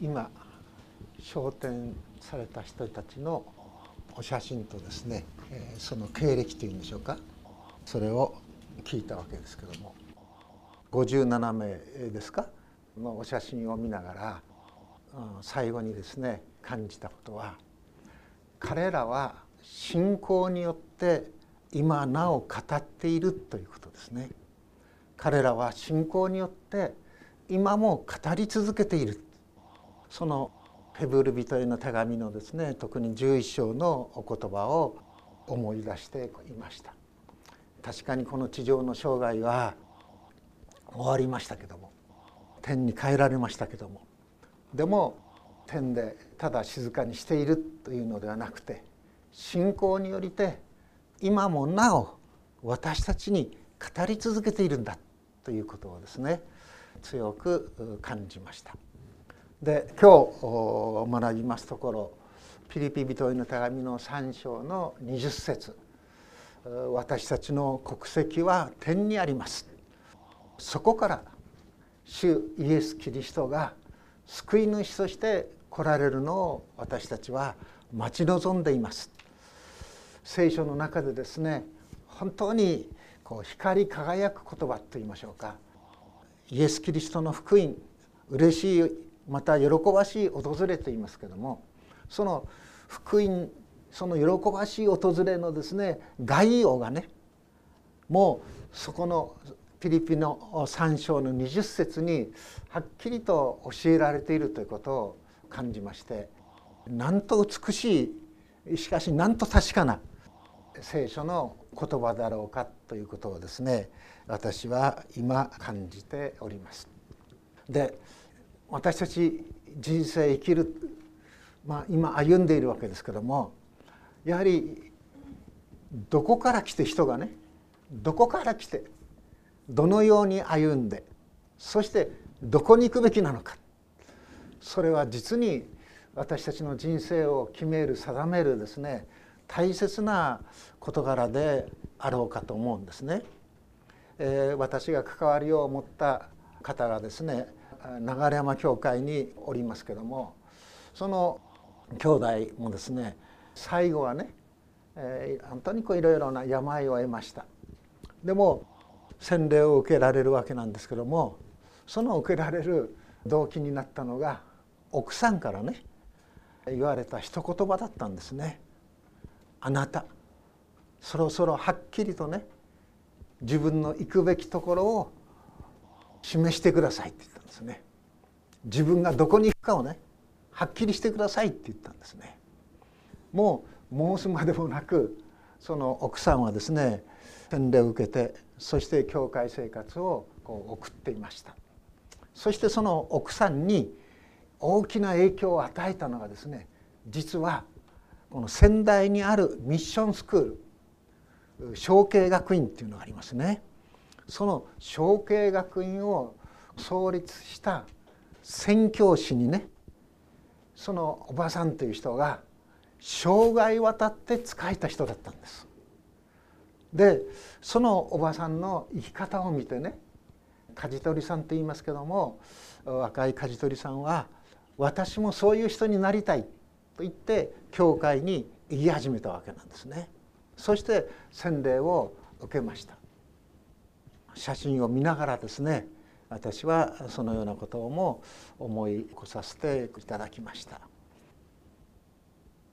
今昇天された人たちのお写真とですねその経歴というんでしょうかそれを聞いたわけですけども57名ですかのお写真を見ながら最後にですね感じたことは彼らは信仰によって今なお語っているということですね。彼らは信仰によって今も語り続けているそのヘブル人への手紙のですね特に11章のお言葉を思い出していました確かにこの地上の生涯は終わりましたけども天に帰られましたけどもでも天でただ静かにしているというのではなくて信仰によりて今もなお私たちに語り続けているんだということをですね強く感じました。で今日学びますところピリピ人への手紙の3章の20節。私たちの国籍は天にあります」そこから主イエス・キリストが救い主として来られるのを私たちは待ち望んでいます。聖書の中でですね本当にこう光り輝く言葉といいましょうか。イエス・キリストの福音嬉しいまた喜ばしい訪れといいますけどもその福音その喜ばしい訪れのですね概要がねもうそこのピリピの3章の20節にはっきりと教えられているということを感じましてなんと美しいしかしなんと確かな聖書の言葉だろうかということをですね私は今感じております。で私たち人生生きる、まあ、今歩んでいるわけですけどもやはりどこから来て人がねどこから来てどのように歩んでそしてどこに行くべきなのかそれは実に私たちの人生を決める定めるですね大切な事柄であろうかと思うんですね。えー、私が関わりを持った方がですね流山教会におりますけどもその兄弟もですね最後はね、えー、本当にこういろいろな病を得ましたでも洗礼を受けられるわけなんですけどもその受けられる動機になったのが奥さんからね言われた一言葉だったんですね。あなたそろそろはっきりとね自分の行くべきところを示してくださいって言ったんですね。自分がどこに行くかをねはっきりしてくださいって言ったんですね。もう申すまでもなくその奥さんはですね洗礼を受けてそして教会生活をこう送っていましたそしてその奥さんに大きな影響を与えたのがですね実はこの仙台にあるミッションスクール小慶学院っていうのがありますねその小慶学院を創立した宣教師にねそのおばさんという人が生涯渡って仕えた人だったんですでそのおばさんの生き方を見てね舵取りさんと言いますけども若い舵取りさんは私もそういう人になりたいと言って教会に言い始めたわけなんですね。そして洗礼を受けました写真を見ながらですね私はそのようなことをも思い起こさせていただきました。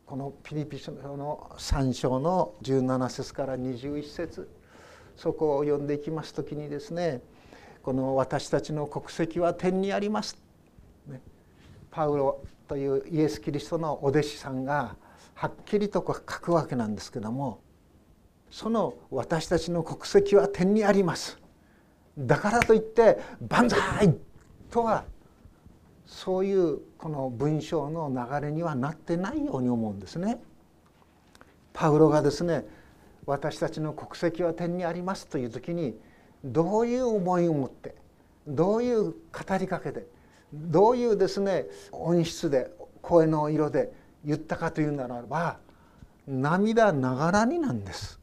このピリピ書の3章の17節から21節そこを読んでいきます時にですねこの私たちの国籍は天にあります、ね、パウロというイエス・キリストのお弟子さんがはっきりと書くわけなんですけどもその私たちの国籍は天にあります。だからといって万歳とはそういうこの文章の流れにはなってないように思うんですね。パウロがですね私たちの国籍は天にありますという時にどういう思いを持ってどういう語りかけでどういうですね音質で声の色で言ったかというならば涙ながらになんです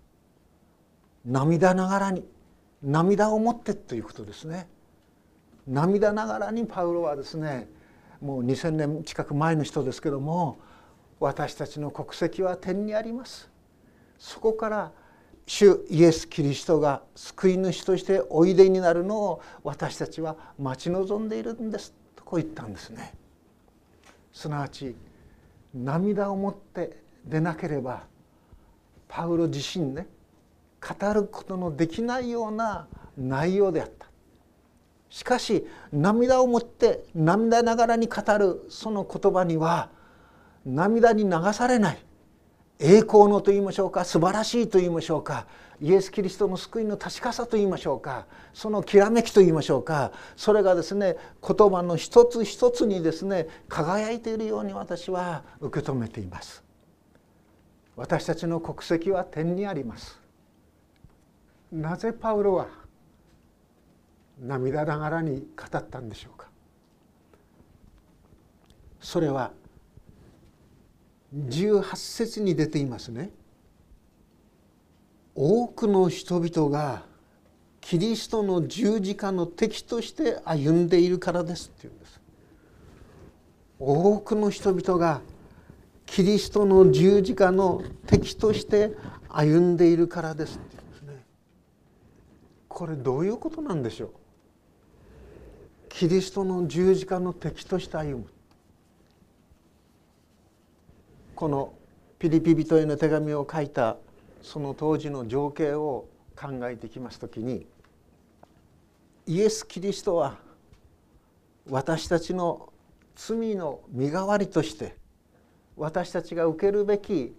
涙ながらに涙を持ってということですね。涙ながらにパウロはですねもう2,000年近く前の人ですけども私たちの国籍は天にあります。そこから主イエス・キリストが救い主としておいでになるのを私たちは待ち望んでいるんです。とこう言ったんですね。すなわち涙を持ってでなければパウロ自身ね語ることのできないような内容であった。しかし涙をもって涙ながらに語るその言葉には涙に流されない栄光のと言いましょうか素晴らしいと言いましょうかイエス・キリストの救いの確かさと言いましょうかそのきらめきと言いましょうかそれがですね言葉の一つ一つにですね輝いているように私は受け止めています。私たちの国籍は天にあります。なぜパウロは涙ながらに語ったんでしょうか？それは18節に出ていますね。多くの人々がキリストの十字架の敵として歩んでいるからですっていうんです。多くの人々がキリストの十字架の敵として歩んでいるからですって。これどういうことなんでしょう？キリストの十字架の敵として歩む。このピリピ人への手紙を書いたその当時の情景を考えてきますときにイエス・キリストは私たちの罪の身代わりとして私たちが受けるべき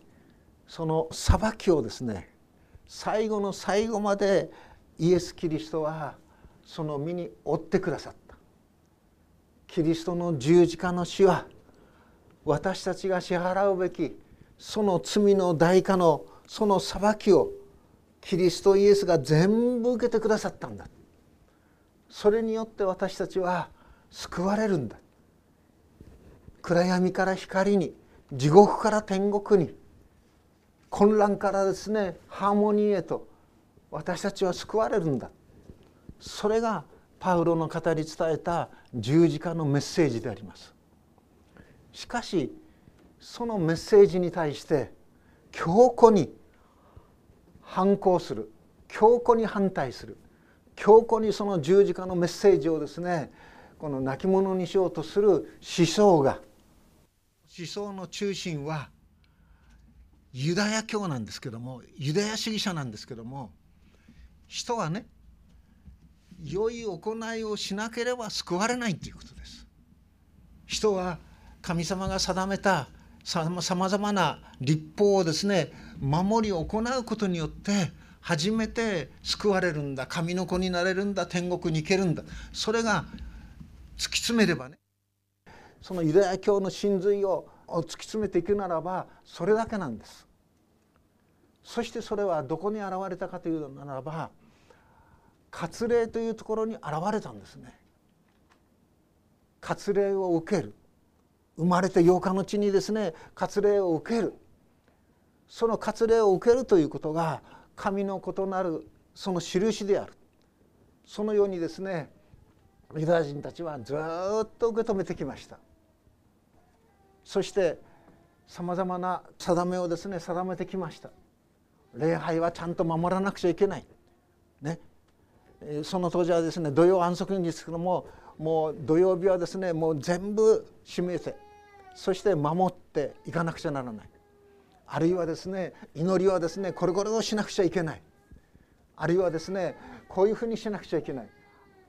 その裁きをですね最後の最後までイエス・キリストはその身に負ってくださった。キリストの十字架の死は私たちが支払うべきその罪の代価のその裁きをキリストイエスが全部受けてくださったんだ。それによって私たちは救われるんだ。暗闇から光に地獄から天国に混乱からですねハーモニーへと私たちは救われるんだ。それがパウロの語り伝えた十字架のメッセージであります。しかしそのメッセージに対して強固に反抗する強固に反対する強固にその十字架のメッセージをですねこの亡き者にしようとする思想が思想の中心はユダヤ教なんですけどもユダヤ主義者なんですけども人はね良い行いをしなければ救われないということです。人は神様が定めたさまざまな立法をですね守り行うことによって初めて救われるんだ神の子になれるんだ天国に行けるんだそれが突き詰めればねそのユダヤ教の真髄を突き詰めていくならばそれだけなんです。そしてそれはどこに現れたかというならば割礼というところに現れたんですね。割礼を受ける。生まれて8日の地にですね割礼を受ける。その割礼を受けるということが神の異なるその印である。そのようにですねユダヤ人たちはずっと受け止めてきました。そしてさまざまな定めをですね定めてきました。礼拝はちゃんと守らなくちゃいけない。ね。その当時はですね土曜安息日ですけどももう土曜日はですねもう全部閉めてそして守っていかなくちゃならない。あるいはですね祈りはですねこれこれをしなくちゃいけない。あるいはですねこういうふうにしなくちゃいけない。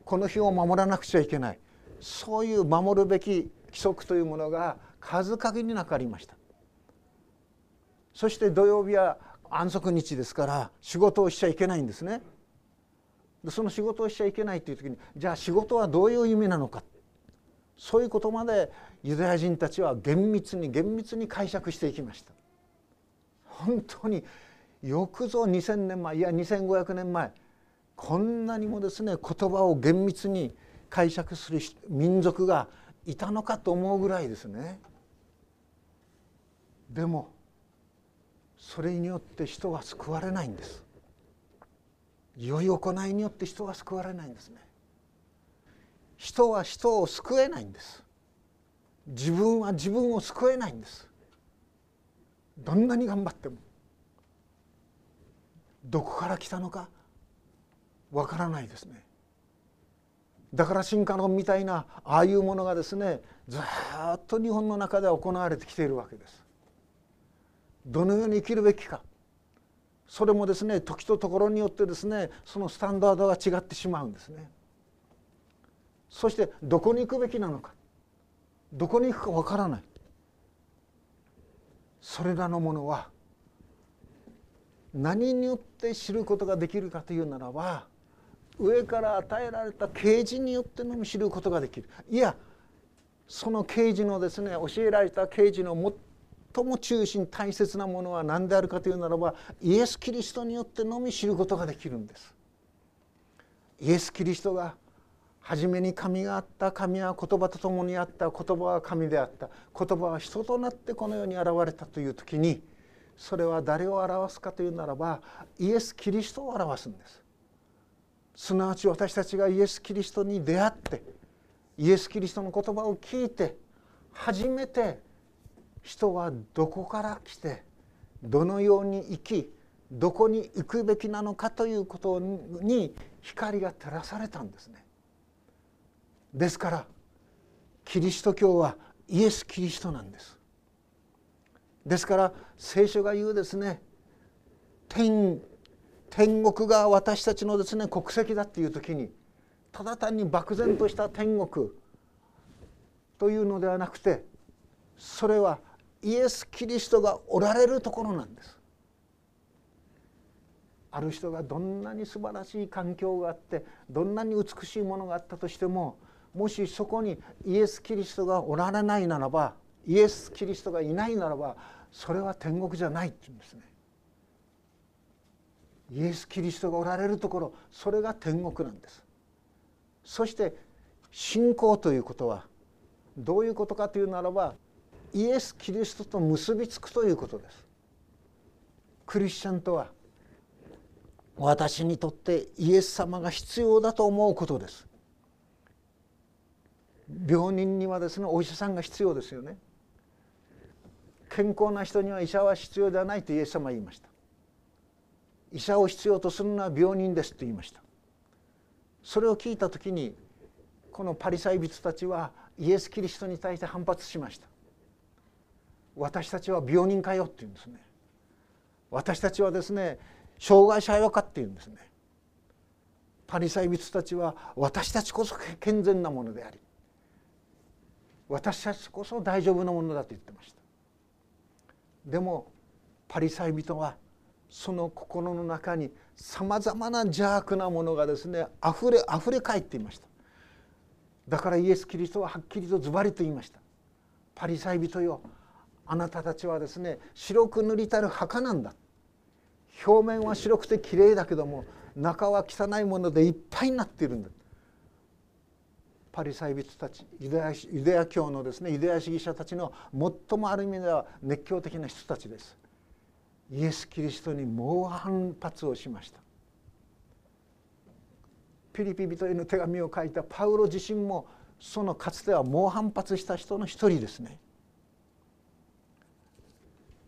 この日を守らなくちゃいけない。そういう守るべき規則というものが数限りなくありました。そして土曜日は安息日ですから仕事をしちゃいけないんですね。その仕事をしちゃいけないという時にじゃあ仕事はどういう意味なのか。そういうことまでユダヤ人たちは厳密に厳密に解釈していきました。本当によくぞ2,000年前いや2,500年前こんなにもですね言葉を厳密に解釈する民族がいたのかと思うぐらいですね。でもそれによって人は救われないんです。良い行いによって人は救われないんですね。人は人を救えないんです。自分は自分を救えないんです。どんなに頑張ってもどこから来たのかわからないですね。だから進化論みたいなああいうものがですねずっと日本の中で行われてきているわけです。どのように生きるべきか。それもですね時とところによってですねそのスタンダードが違ってしまうんですね。そしてどこに行くべきなのか。どこに行くかわからない。それらのものは何によって知ることができるかというならば上から与えられた啓示によってのみ知ることができる。いやその啓示のですね教えられた啓示の最も中心大切なものは何であるかというならばイエス・キリストによってのみ知ることができるんです。イエス・キリストが初めに神があった神は言葉と共にあった言葉は神であった言葉は人となってこの世に現れたという時にそれは誰を表すかというならばイエス・キリストを表すんです。すなわち私たちがイエス・キリストに出会ってイエス・キリストの言葉を聞いて初めて人はどこから来てどのように生きどこに行くべきなのかということに光が照らされたんですね。ですからキリスト教はイエス・キリストなんです。ですから聖書が言うですね天天国が私たちのですね国籍だっていう時にただ単に漠然とした天国というのではなくてそれはイエス・キリストがおられるところなんです。ある人がどんなに素晴らしい環境があってどんなに美しいものがあったとしてももしそこにイエス・キリストがおられないならばイエス・キリストがいないならばそれは天国じゃないって言うんですね。イエス・キリストがおられるところそれが天国なんです。そして信仰ということはどういうことかというならばイエス・キリストと結びつくということです。クリスチャンとは私にとってイエス様が必要だと思うことです。病人にはですねお医者さんが必要ですよね。健康な人には医者は必要ではないとイエス様は言いました。医者を必要とするのは病人ですと言いました。それを聞いた時にこのパリサイ人たちはイエス・キリストに対して反発しました私たちは病人かよって言うんですね。私たちはですね障害者よかって言うんですね。パリサイ人たちは私たちこそ健全なものであり私たちこそ大丈夫なものだと言ってました。でもパリサイ人はその心の中にさまざまな邪悪なものがですねあふれあふれ返っていました。だからイエス・キリストははっきりとズバリと言いました。パリサイ人よあなたたちはですね白く塗りたる墓なんだ。表面は白くてきれいだけども中は汚いものでいっぱいになっているんだ。パリサイ人たちユダヤユダヤ教のですねユダヤ主義者たちの最もある意味では熱狂的な人たちです。イエス・キリストに猛反発をしました。ピリピ人への手紙を書いたパウロ自身もそのかつては猛反発した人の一人ですね。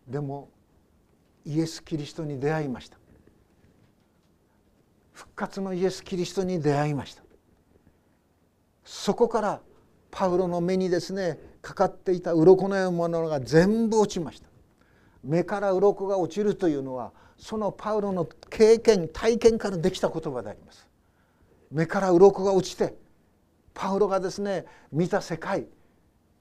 でもイエス・キリストに出会いました。復活のイエス・キリストに出会いました。そこからパウロの目にですねかかっていた鱗のようなものが全部落ちました。目から鱗が落ちるというのはそのパウロの経験体験からできた言葉であります。目から鱗が落ちてパウロがですね見た世界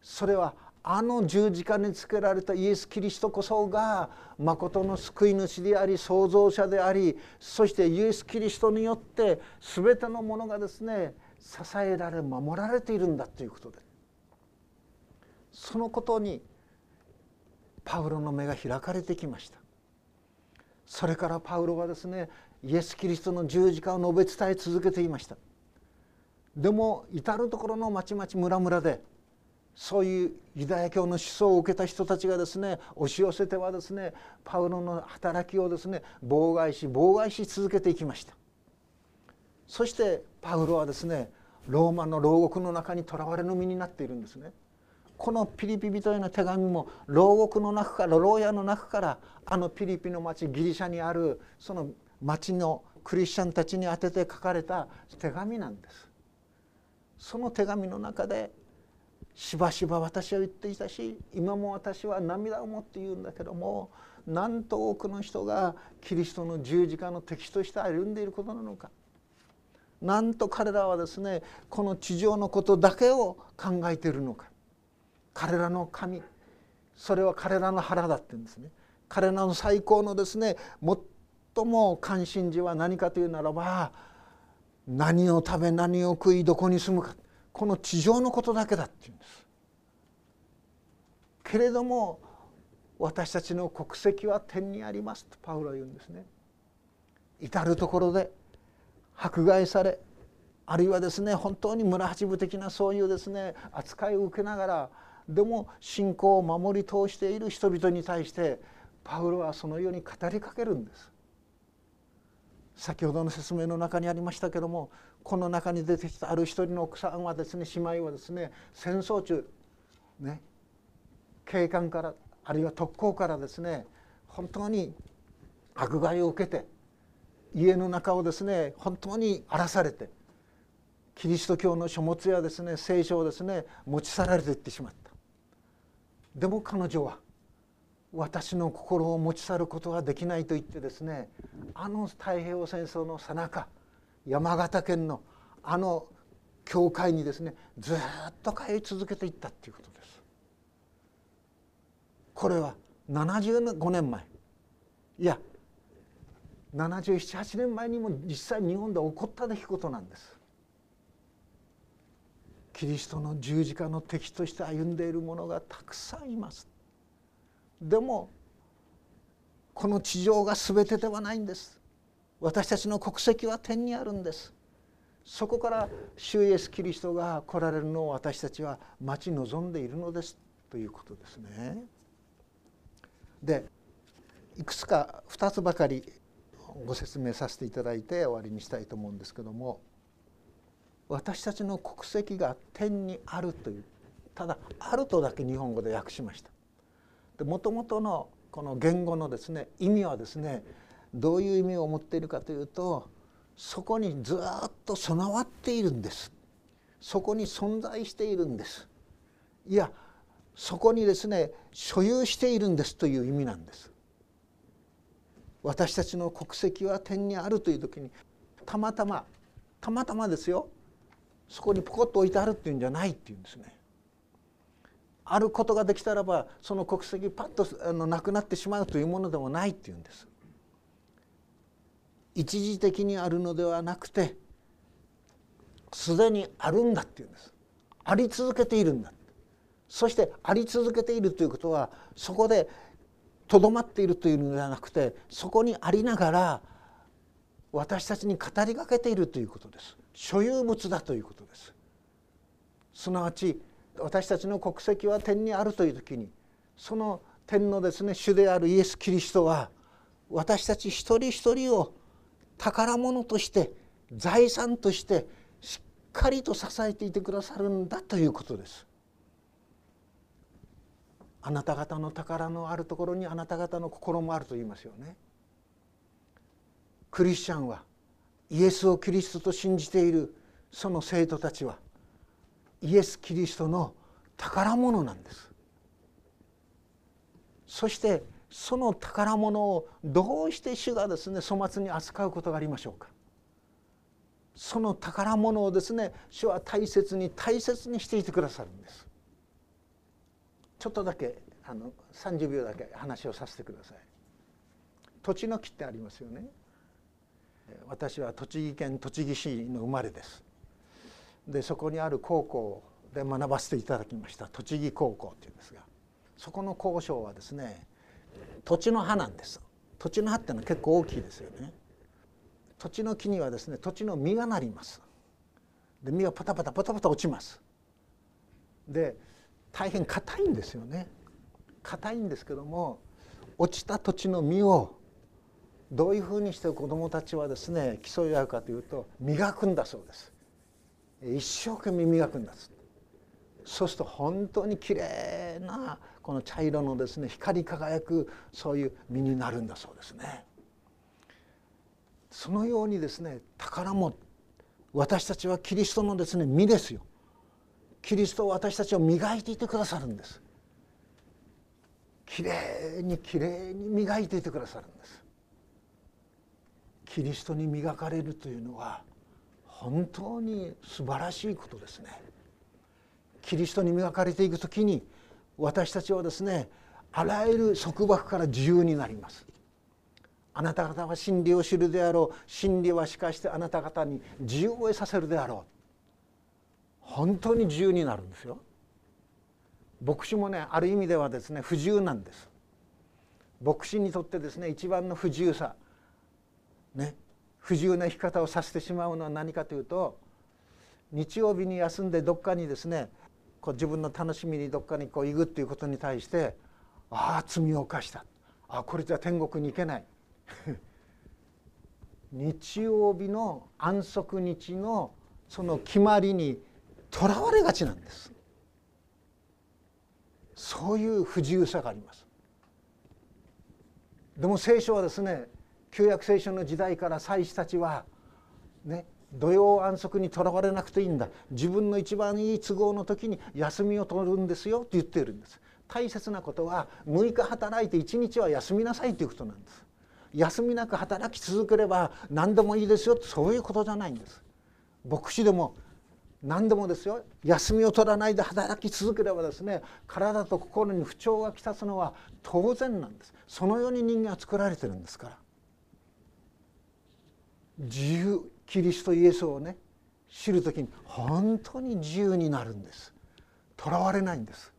それはあの十字架につけられたイエス・キリストこそがまことの救い主であり創造者でありそしてイエス・キリストによって全てのものがですね支えられ守られているんだということで。そのことにパウロの目が開かれてきました。それからパウロはですねイエス・キリストの十字架を述べ伝え続けていました。でも至る所の町々村々でそういうユダヤ教の思想を受けた人たちがですね押し寄せてはですねパウロの働きをですね妨害し妨害し続けていきました。そしてパウロはですねローマの牢獄の中にとらわれの身になっているんですね。このピリピ人への手紙も牢獄の中から牢屋の中からあのピリピの町ギリシャにあるその町のクリスチャンたちに宛てて書かれた手紙なんです。その手紙の中でしばしば私は言っていたし今も私は涙を持って言うんだけどもなんと多くの人がキリストの十字架の敵として歩んでいることなのか。なんと彼らはですねこの地上のことだけを考えているのか。彼らの神。それは彼らの腹だって言うんですね。彼らの最高のですね最も関心事は何かというならば何を食べ何を食いどこに住むか。この地上のことだけだっていうんです。けれども私たちの国籍は天にありますとパウロは言うんですね。至る所で迫害されあるいはですね本当に村八分的なそういうですね扱いを受けながらでも信仰を守り通している人々に対してパウロはそのように語りかけるんです。先ほどの説明の中にありましたけどもこの中に出てきたある一人の奥さんはですね姉妹はですね戦争中ね警官からあるいは特攻からですね本当に迫害を受けて家の中をですね本当に荒らされてキリスト教の書物やですね聖書をですね持ち去られていってしまった。でも彼女は私の心を持ち去ることはできないと言ってですねあの太平洋戦争のさなか山形県のあの教会にですねずっと通い続けていったっていうことです。これは75年前。いや778年前にも実際日本で起こった出来事なんです。キリストの十字架の敵として歩んでいる者がたくさんいます。でもこの地上が全てではないんです。私たちの国籍は天にあるんですそこから主イエス・キリストが来られるのを私たちは待ち望んでいるのですということですね。でいくつか2つばかりご説明させていただいて終わりにしたいと思うんですけども私たちの国籍が天にあるというただ「ある」とだけ日本語で訳しました。もともとのこの言語のですね意味はですねどういう意味を持っているかというとそこにずっと備わっているんです。そこに存在しているんです。いやそこにですね所有しているんですという意味なんです。私たちの国籍は天にあるという時にたまたまたまたまですよ。そこにポコッと置いてあるっていうんじゃないっていうんですね。あることができたらばその国籍パッとあのなくなってしまうというものでもないっていうんです。一時的にあるのではなくてすでにあるんだっていうんです。あり続けているんだそしてあり続けているということはそこでとどまっているというのではなくてそこにありながら私たちに語りかけているということです。所有物だということです。すなわち私たちの国籍は天にあるという時にその天のですね主であるイエス・キリストは私たち一人一人を宝物として財産としてしっかりと支えていてくださるんだということです。あなた方の宝のあるところにあなた方の心もあると言いますよね。クリスチャンはイエスをキリストと信じているその生徒たちはイエス・キリストの宝物なんですそしてその宝物をどうして主がですね粗末に扱うことがありましょうか？その宝物をですね主は大切に大切にしていてくださるんです。ちょっとだけあの30秒だけ話をさせてください。土地の木ってありますよね。私は栃木県栃木市の生まれです。でそこにある高校で学ばせていただきました。栃木高校っていうんですがそこの校章はですね土地の葉なんです。土地の葉っていうのは結構大きいですよね。土地の木にはですね土地の実がなります。で実がパタパタパタパタ落ちます。で大変硬いんですよね。硬いんですけども落ちた土地の実をどういうふうにして子どもたちはですね競い合うかというと磨くんだそうです。一生懸命磨くんだそう。そうすると本当にきれいなこの茶色のですね光り輝くそういう実になるんだそうですね。そのようにですね宝物私たちはキリストのですね実ですよ。キリストは私たちを磨いていてくださるんです。きれいにきれいに磨いていてくださるんです。キリストに磨かれるというのは本当に素晴らしいことですね。キリストに磨かれていく時に私たちはですねあらゆる束縛から自由になります。あなた方は真理を知るであろう真理はしかしてあなた方に自由を得させるであろう本当に自由になるんですよ。牧師もねある意味ではですね不自由なんです。牧師にとってですね一番の不自由さね不自由な生き方をさせてしまうのは何かというと日曜日に休んでどっかにですねこう自分の楽しみにどっかにこう行くっていうことに対してああ罪を犯した。あこれじゃ天国に行けない。日曜日の安息日のその決まりにとらわれがちなんです。そういう不自由さがあります。でも聖書はですね旧約聖書の時代から祭司たちはね土曜安息にとらわれなくていいんだ。自分の一番いい都合の時に休みを取るんですよって言っているんです。大切なことは6日働いて1日は休みなさいということなんです。休みなく働き続ければ何でもいいですよそういうことじゃないんです。牧師でも何でもですよ。休みを取らないで働き続ければですね体と心に不調がきたすのは当然なんです。そのように人間は作られてるんですから。自由。キリストイエスをね知る時に本当に自由になるんです。とらわれないんです。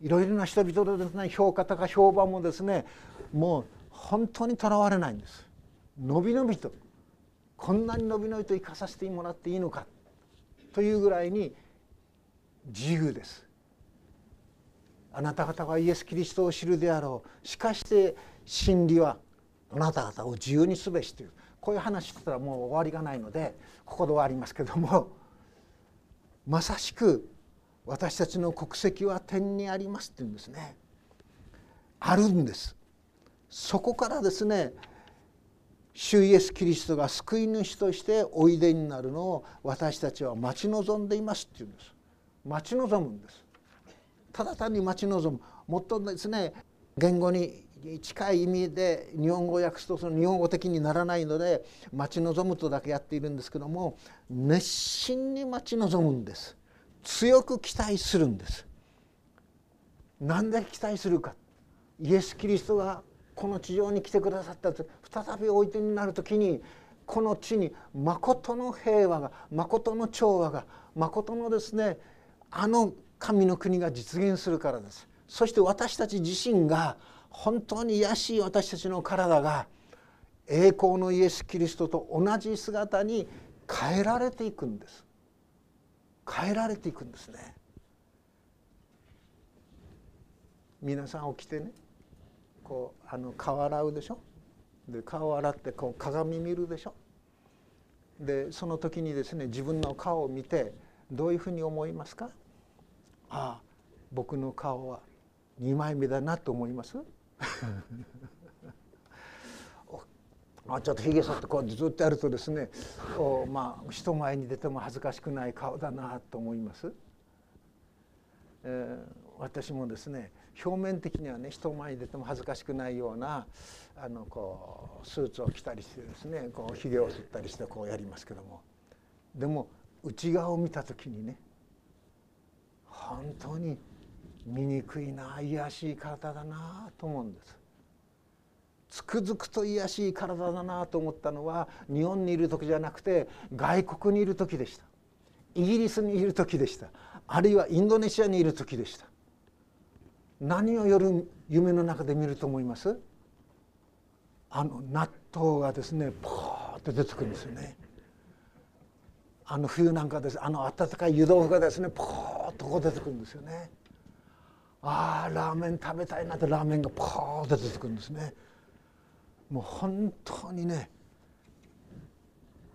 いろいろな人々のですね評価とか評判もですねもう本当にとらわれないんです。のびのびとこんなにのびのびと生かさせてもらっていいのかというぐらいに自由です。あなた方はイエス・キリストを知るであろう。しかして真理はあなた方を自由にすべしという。こういう話してたらもう終わりがないのでここで終わりますけども まさしく私たちの国籍は天にありますって言うんですね。あるんです。そこからですね主イエス・キリストが救い主としておいでになるのを私たちは待ち望んでいますっていうんです。待ち望むんです。ただ単に待ち望む。もっとですね言語に近い意味で日本語を訳すとその日本語的にならないので待ち望むとだけやっているんですけども熱心に待ち望むんです。強く期待するんです。なんで期待するか。イエス・キリストがこの地上に来てくださったと再びおいでになる時にこの地に誠の平和が誠の調和が誠のですねあの神の国が実現するからです。そして私たち自身が本当に卑しい私たちの体が栄光のイエス・キリストと同じ姿に変えられていくんです。変えられていくんですね。皆さん起きてねこうあの顔洗うでしょ？で顔洗ってこう鏡見るでしょ？でその時にですね自分の顔を見てどういうふうに思いますかああ僕の顔は二枚目だなと思いますあちょっとひげ剃ってこうずっとやるとですねおまあ人前に出ても恥ずかしくない顔だなと思います。えー、私もですね表面的にはね人前に出ても恥ずかしくないようなあのこうスーツを着たりしてですねこうひげを剃ったりしてこうやりますけどもでも内側を見た時にね本当に醜いな卑しい体だなと思うんです。つくづくと卑しい体だなと思ったのは日本にいる時じゃなくて外国にいる時でした。イギリスにいる時でした。あるいはインドネシアにいる時でした。何を夜夢の中で見ると思います？あの納豆がですねポーッと出てくるんですよね。あの冬なんかですあの温かい湯豆腐がですねポーッとこう出てくるんですよね。ああラーメン食べたいなってラーメンがポーッと出てくるんですね。もう本当にね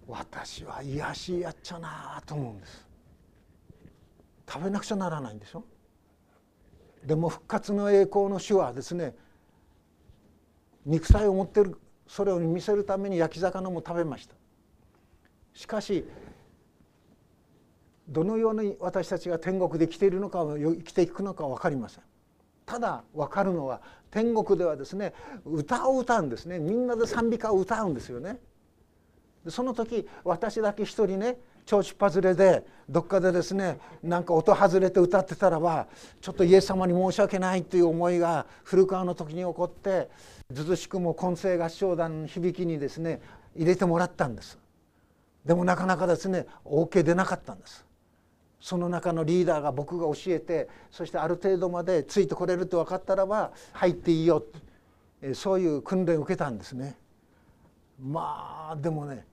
私は癒しやっちゃなと思うんです。食べなくちゃならないんでしょ？でも復活の栄光の主はですね。肉体を持ってるそれを見せるために焼き魚も食べました。しかしどのように私たちが天国で生きているのか生きていくのか分かりません。ただ分かるのは天国ではですね歌を歌うんですね。みんなで賛美歌を歌うんですよね。その時私だけ一人ね調子外れでどっかでですねなんか音外れて歌ってたらばちょっとイエス様に申し訳ないという思いが古川の時に起こってずずしくも混声合唱団の響きにですね入れてもらったんです。でもなかなかですね OK 出なかったんです。その中のリーダーが僕が教えてそしてある程度までついてこれると分かったらば入っていいよそういう訓練を受けたんですね。まあでもね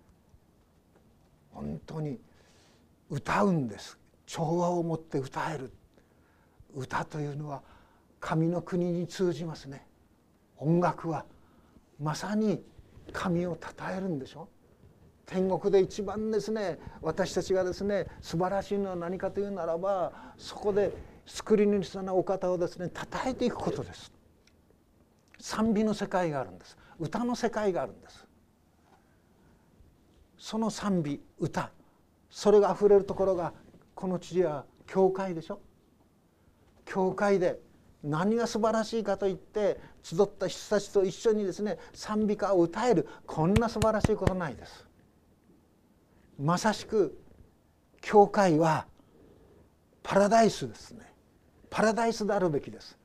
本当に歌うんです。調和を持って歌える。歌というのは神の国に通じますね。音楽はまさに神を称えるんでしょ。天国で一番ですね私たちがですね素晴らしいのは何かというならばそこで救り主さんなお方をですね称えていくことです。賛美の世界があるんです。歌の世界があるんです。その賛美歌。それがあふれるところがこの地は教会でしょ。教会で何が素晴らしいかといって集った人たちと一緒にですね賛美歌を歌える。こんな素晴らしいことないです。まさしく教会はパラダイスですね。パラダイスであるべきです。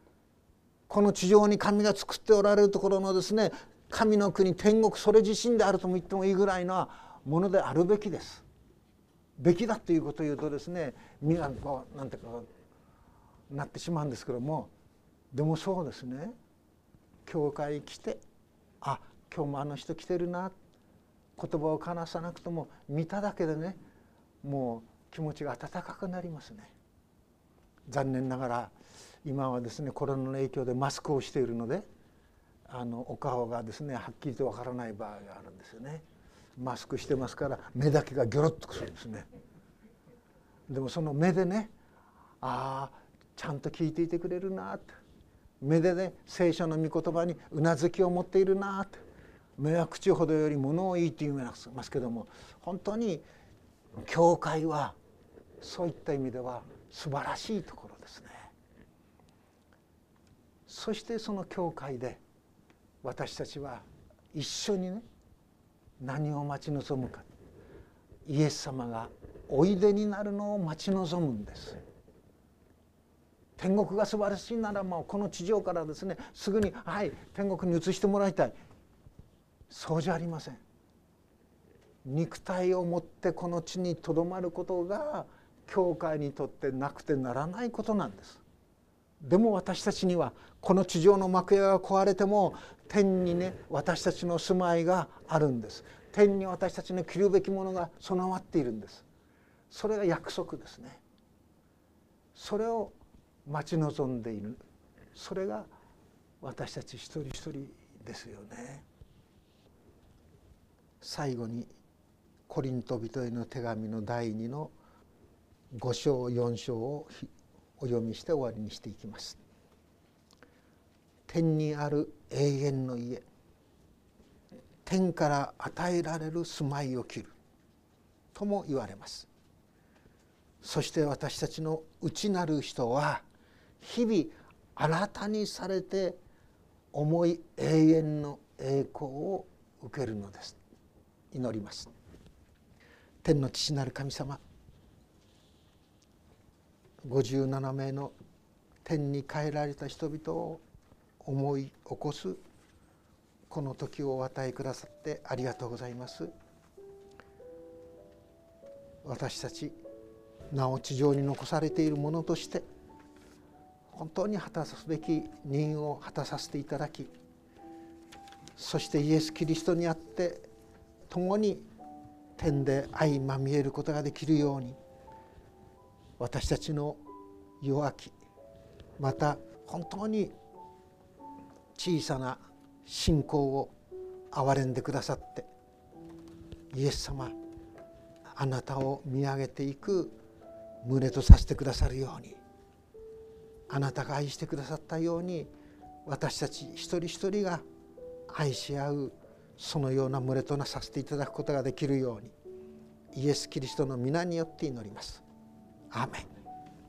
この地上に神が作っておられるところのですね神の国天国それ自身であるとも言ってもいいぐらいのものであるべきです。べきだということを言うとですね身がこうなんていうかなってしまうんですけどもでもそうですね。教会来てあ今日もあの人来てるな言葉を話さなくとも見ただけでねもう気持ちが温かくなりますね。残念ながら今はですねコロナの影響でマスクをしているのであのお顔がですねはっきりとわからない場合があるんですよね。マスクしてますから目だけがギョロッとするんですね。でもその目でねああちゃんと聞いていてくれるなって。目でね聖書の御言葉にうなずきを持っているなって。目は口ほどより物をいいって言いますけども本当に教会はそういった意味では素晴らしいところですね。そしてその教会で私たちは一緒にね何を待ち望むか。イエス様がおいでになるのを待ち望むんです。天国が素晴らしいならもうこの地上からですねすぐにはい天国に移してもらいたい。そうじゃありません。肉体を持ってこの地にとどまることが教会にとってなくてならないことなんです。でも私たちにはこの地上の幕屋が壊れても天にね私たちの住まいがあるんです。天に私たちの着るべきものが備わっているんです。それが約束ですね。それを待ち望んでいる。それが私たち一人一人ですよね。最後にコリント人への手紙の第2の5章4章をお読みして終わりにしていきます。天にある永遠の家。天から与えられる住まいを切る。とも言われます。そして私たちの内なる人は日々新たにされて重い永遠の栄光を受けるのです。祈ります天の父なる神様57名の天に帰られた人々を思い起こすこの時をお与えくださってありがとうございます。私たちなお地上に残されているものとして本当に果たすべき任を果たさせていただきそしてイエス・キリストにあって共に天で相まみえることができるように私たちの弱きまた本当に小さな信仰を憐れんでくださってイエス様あなたを見上げていく群れとさせてくださるようにあなたが愛してくださったように私たち一人一人が愛し合うそのような群れとなさせていただくことができるようにイエス・キリストの皆によって祈ります。アーメン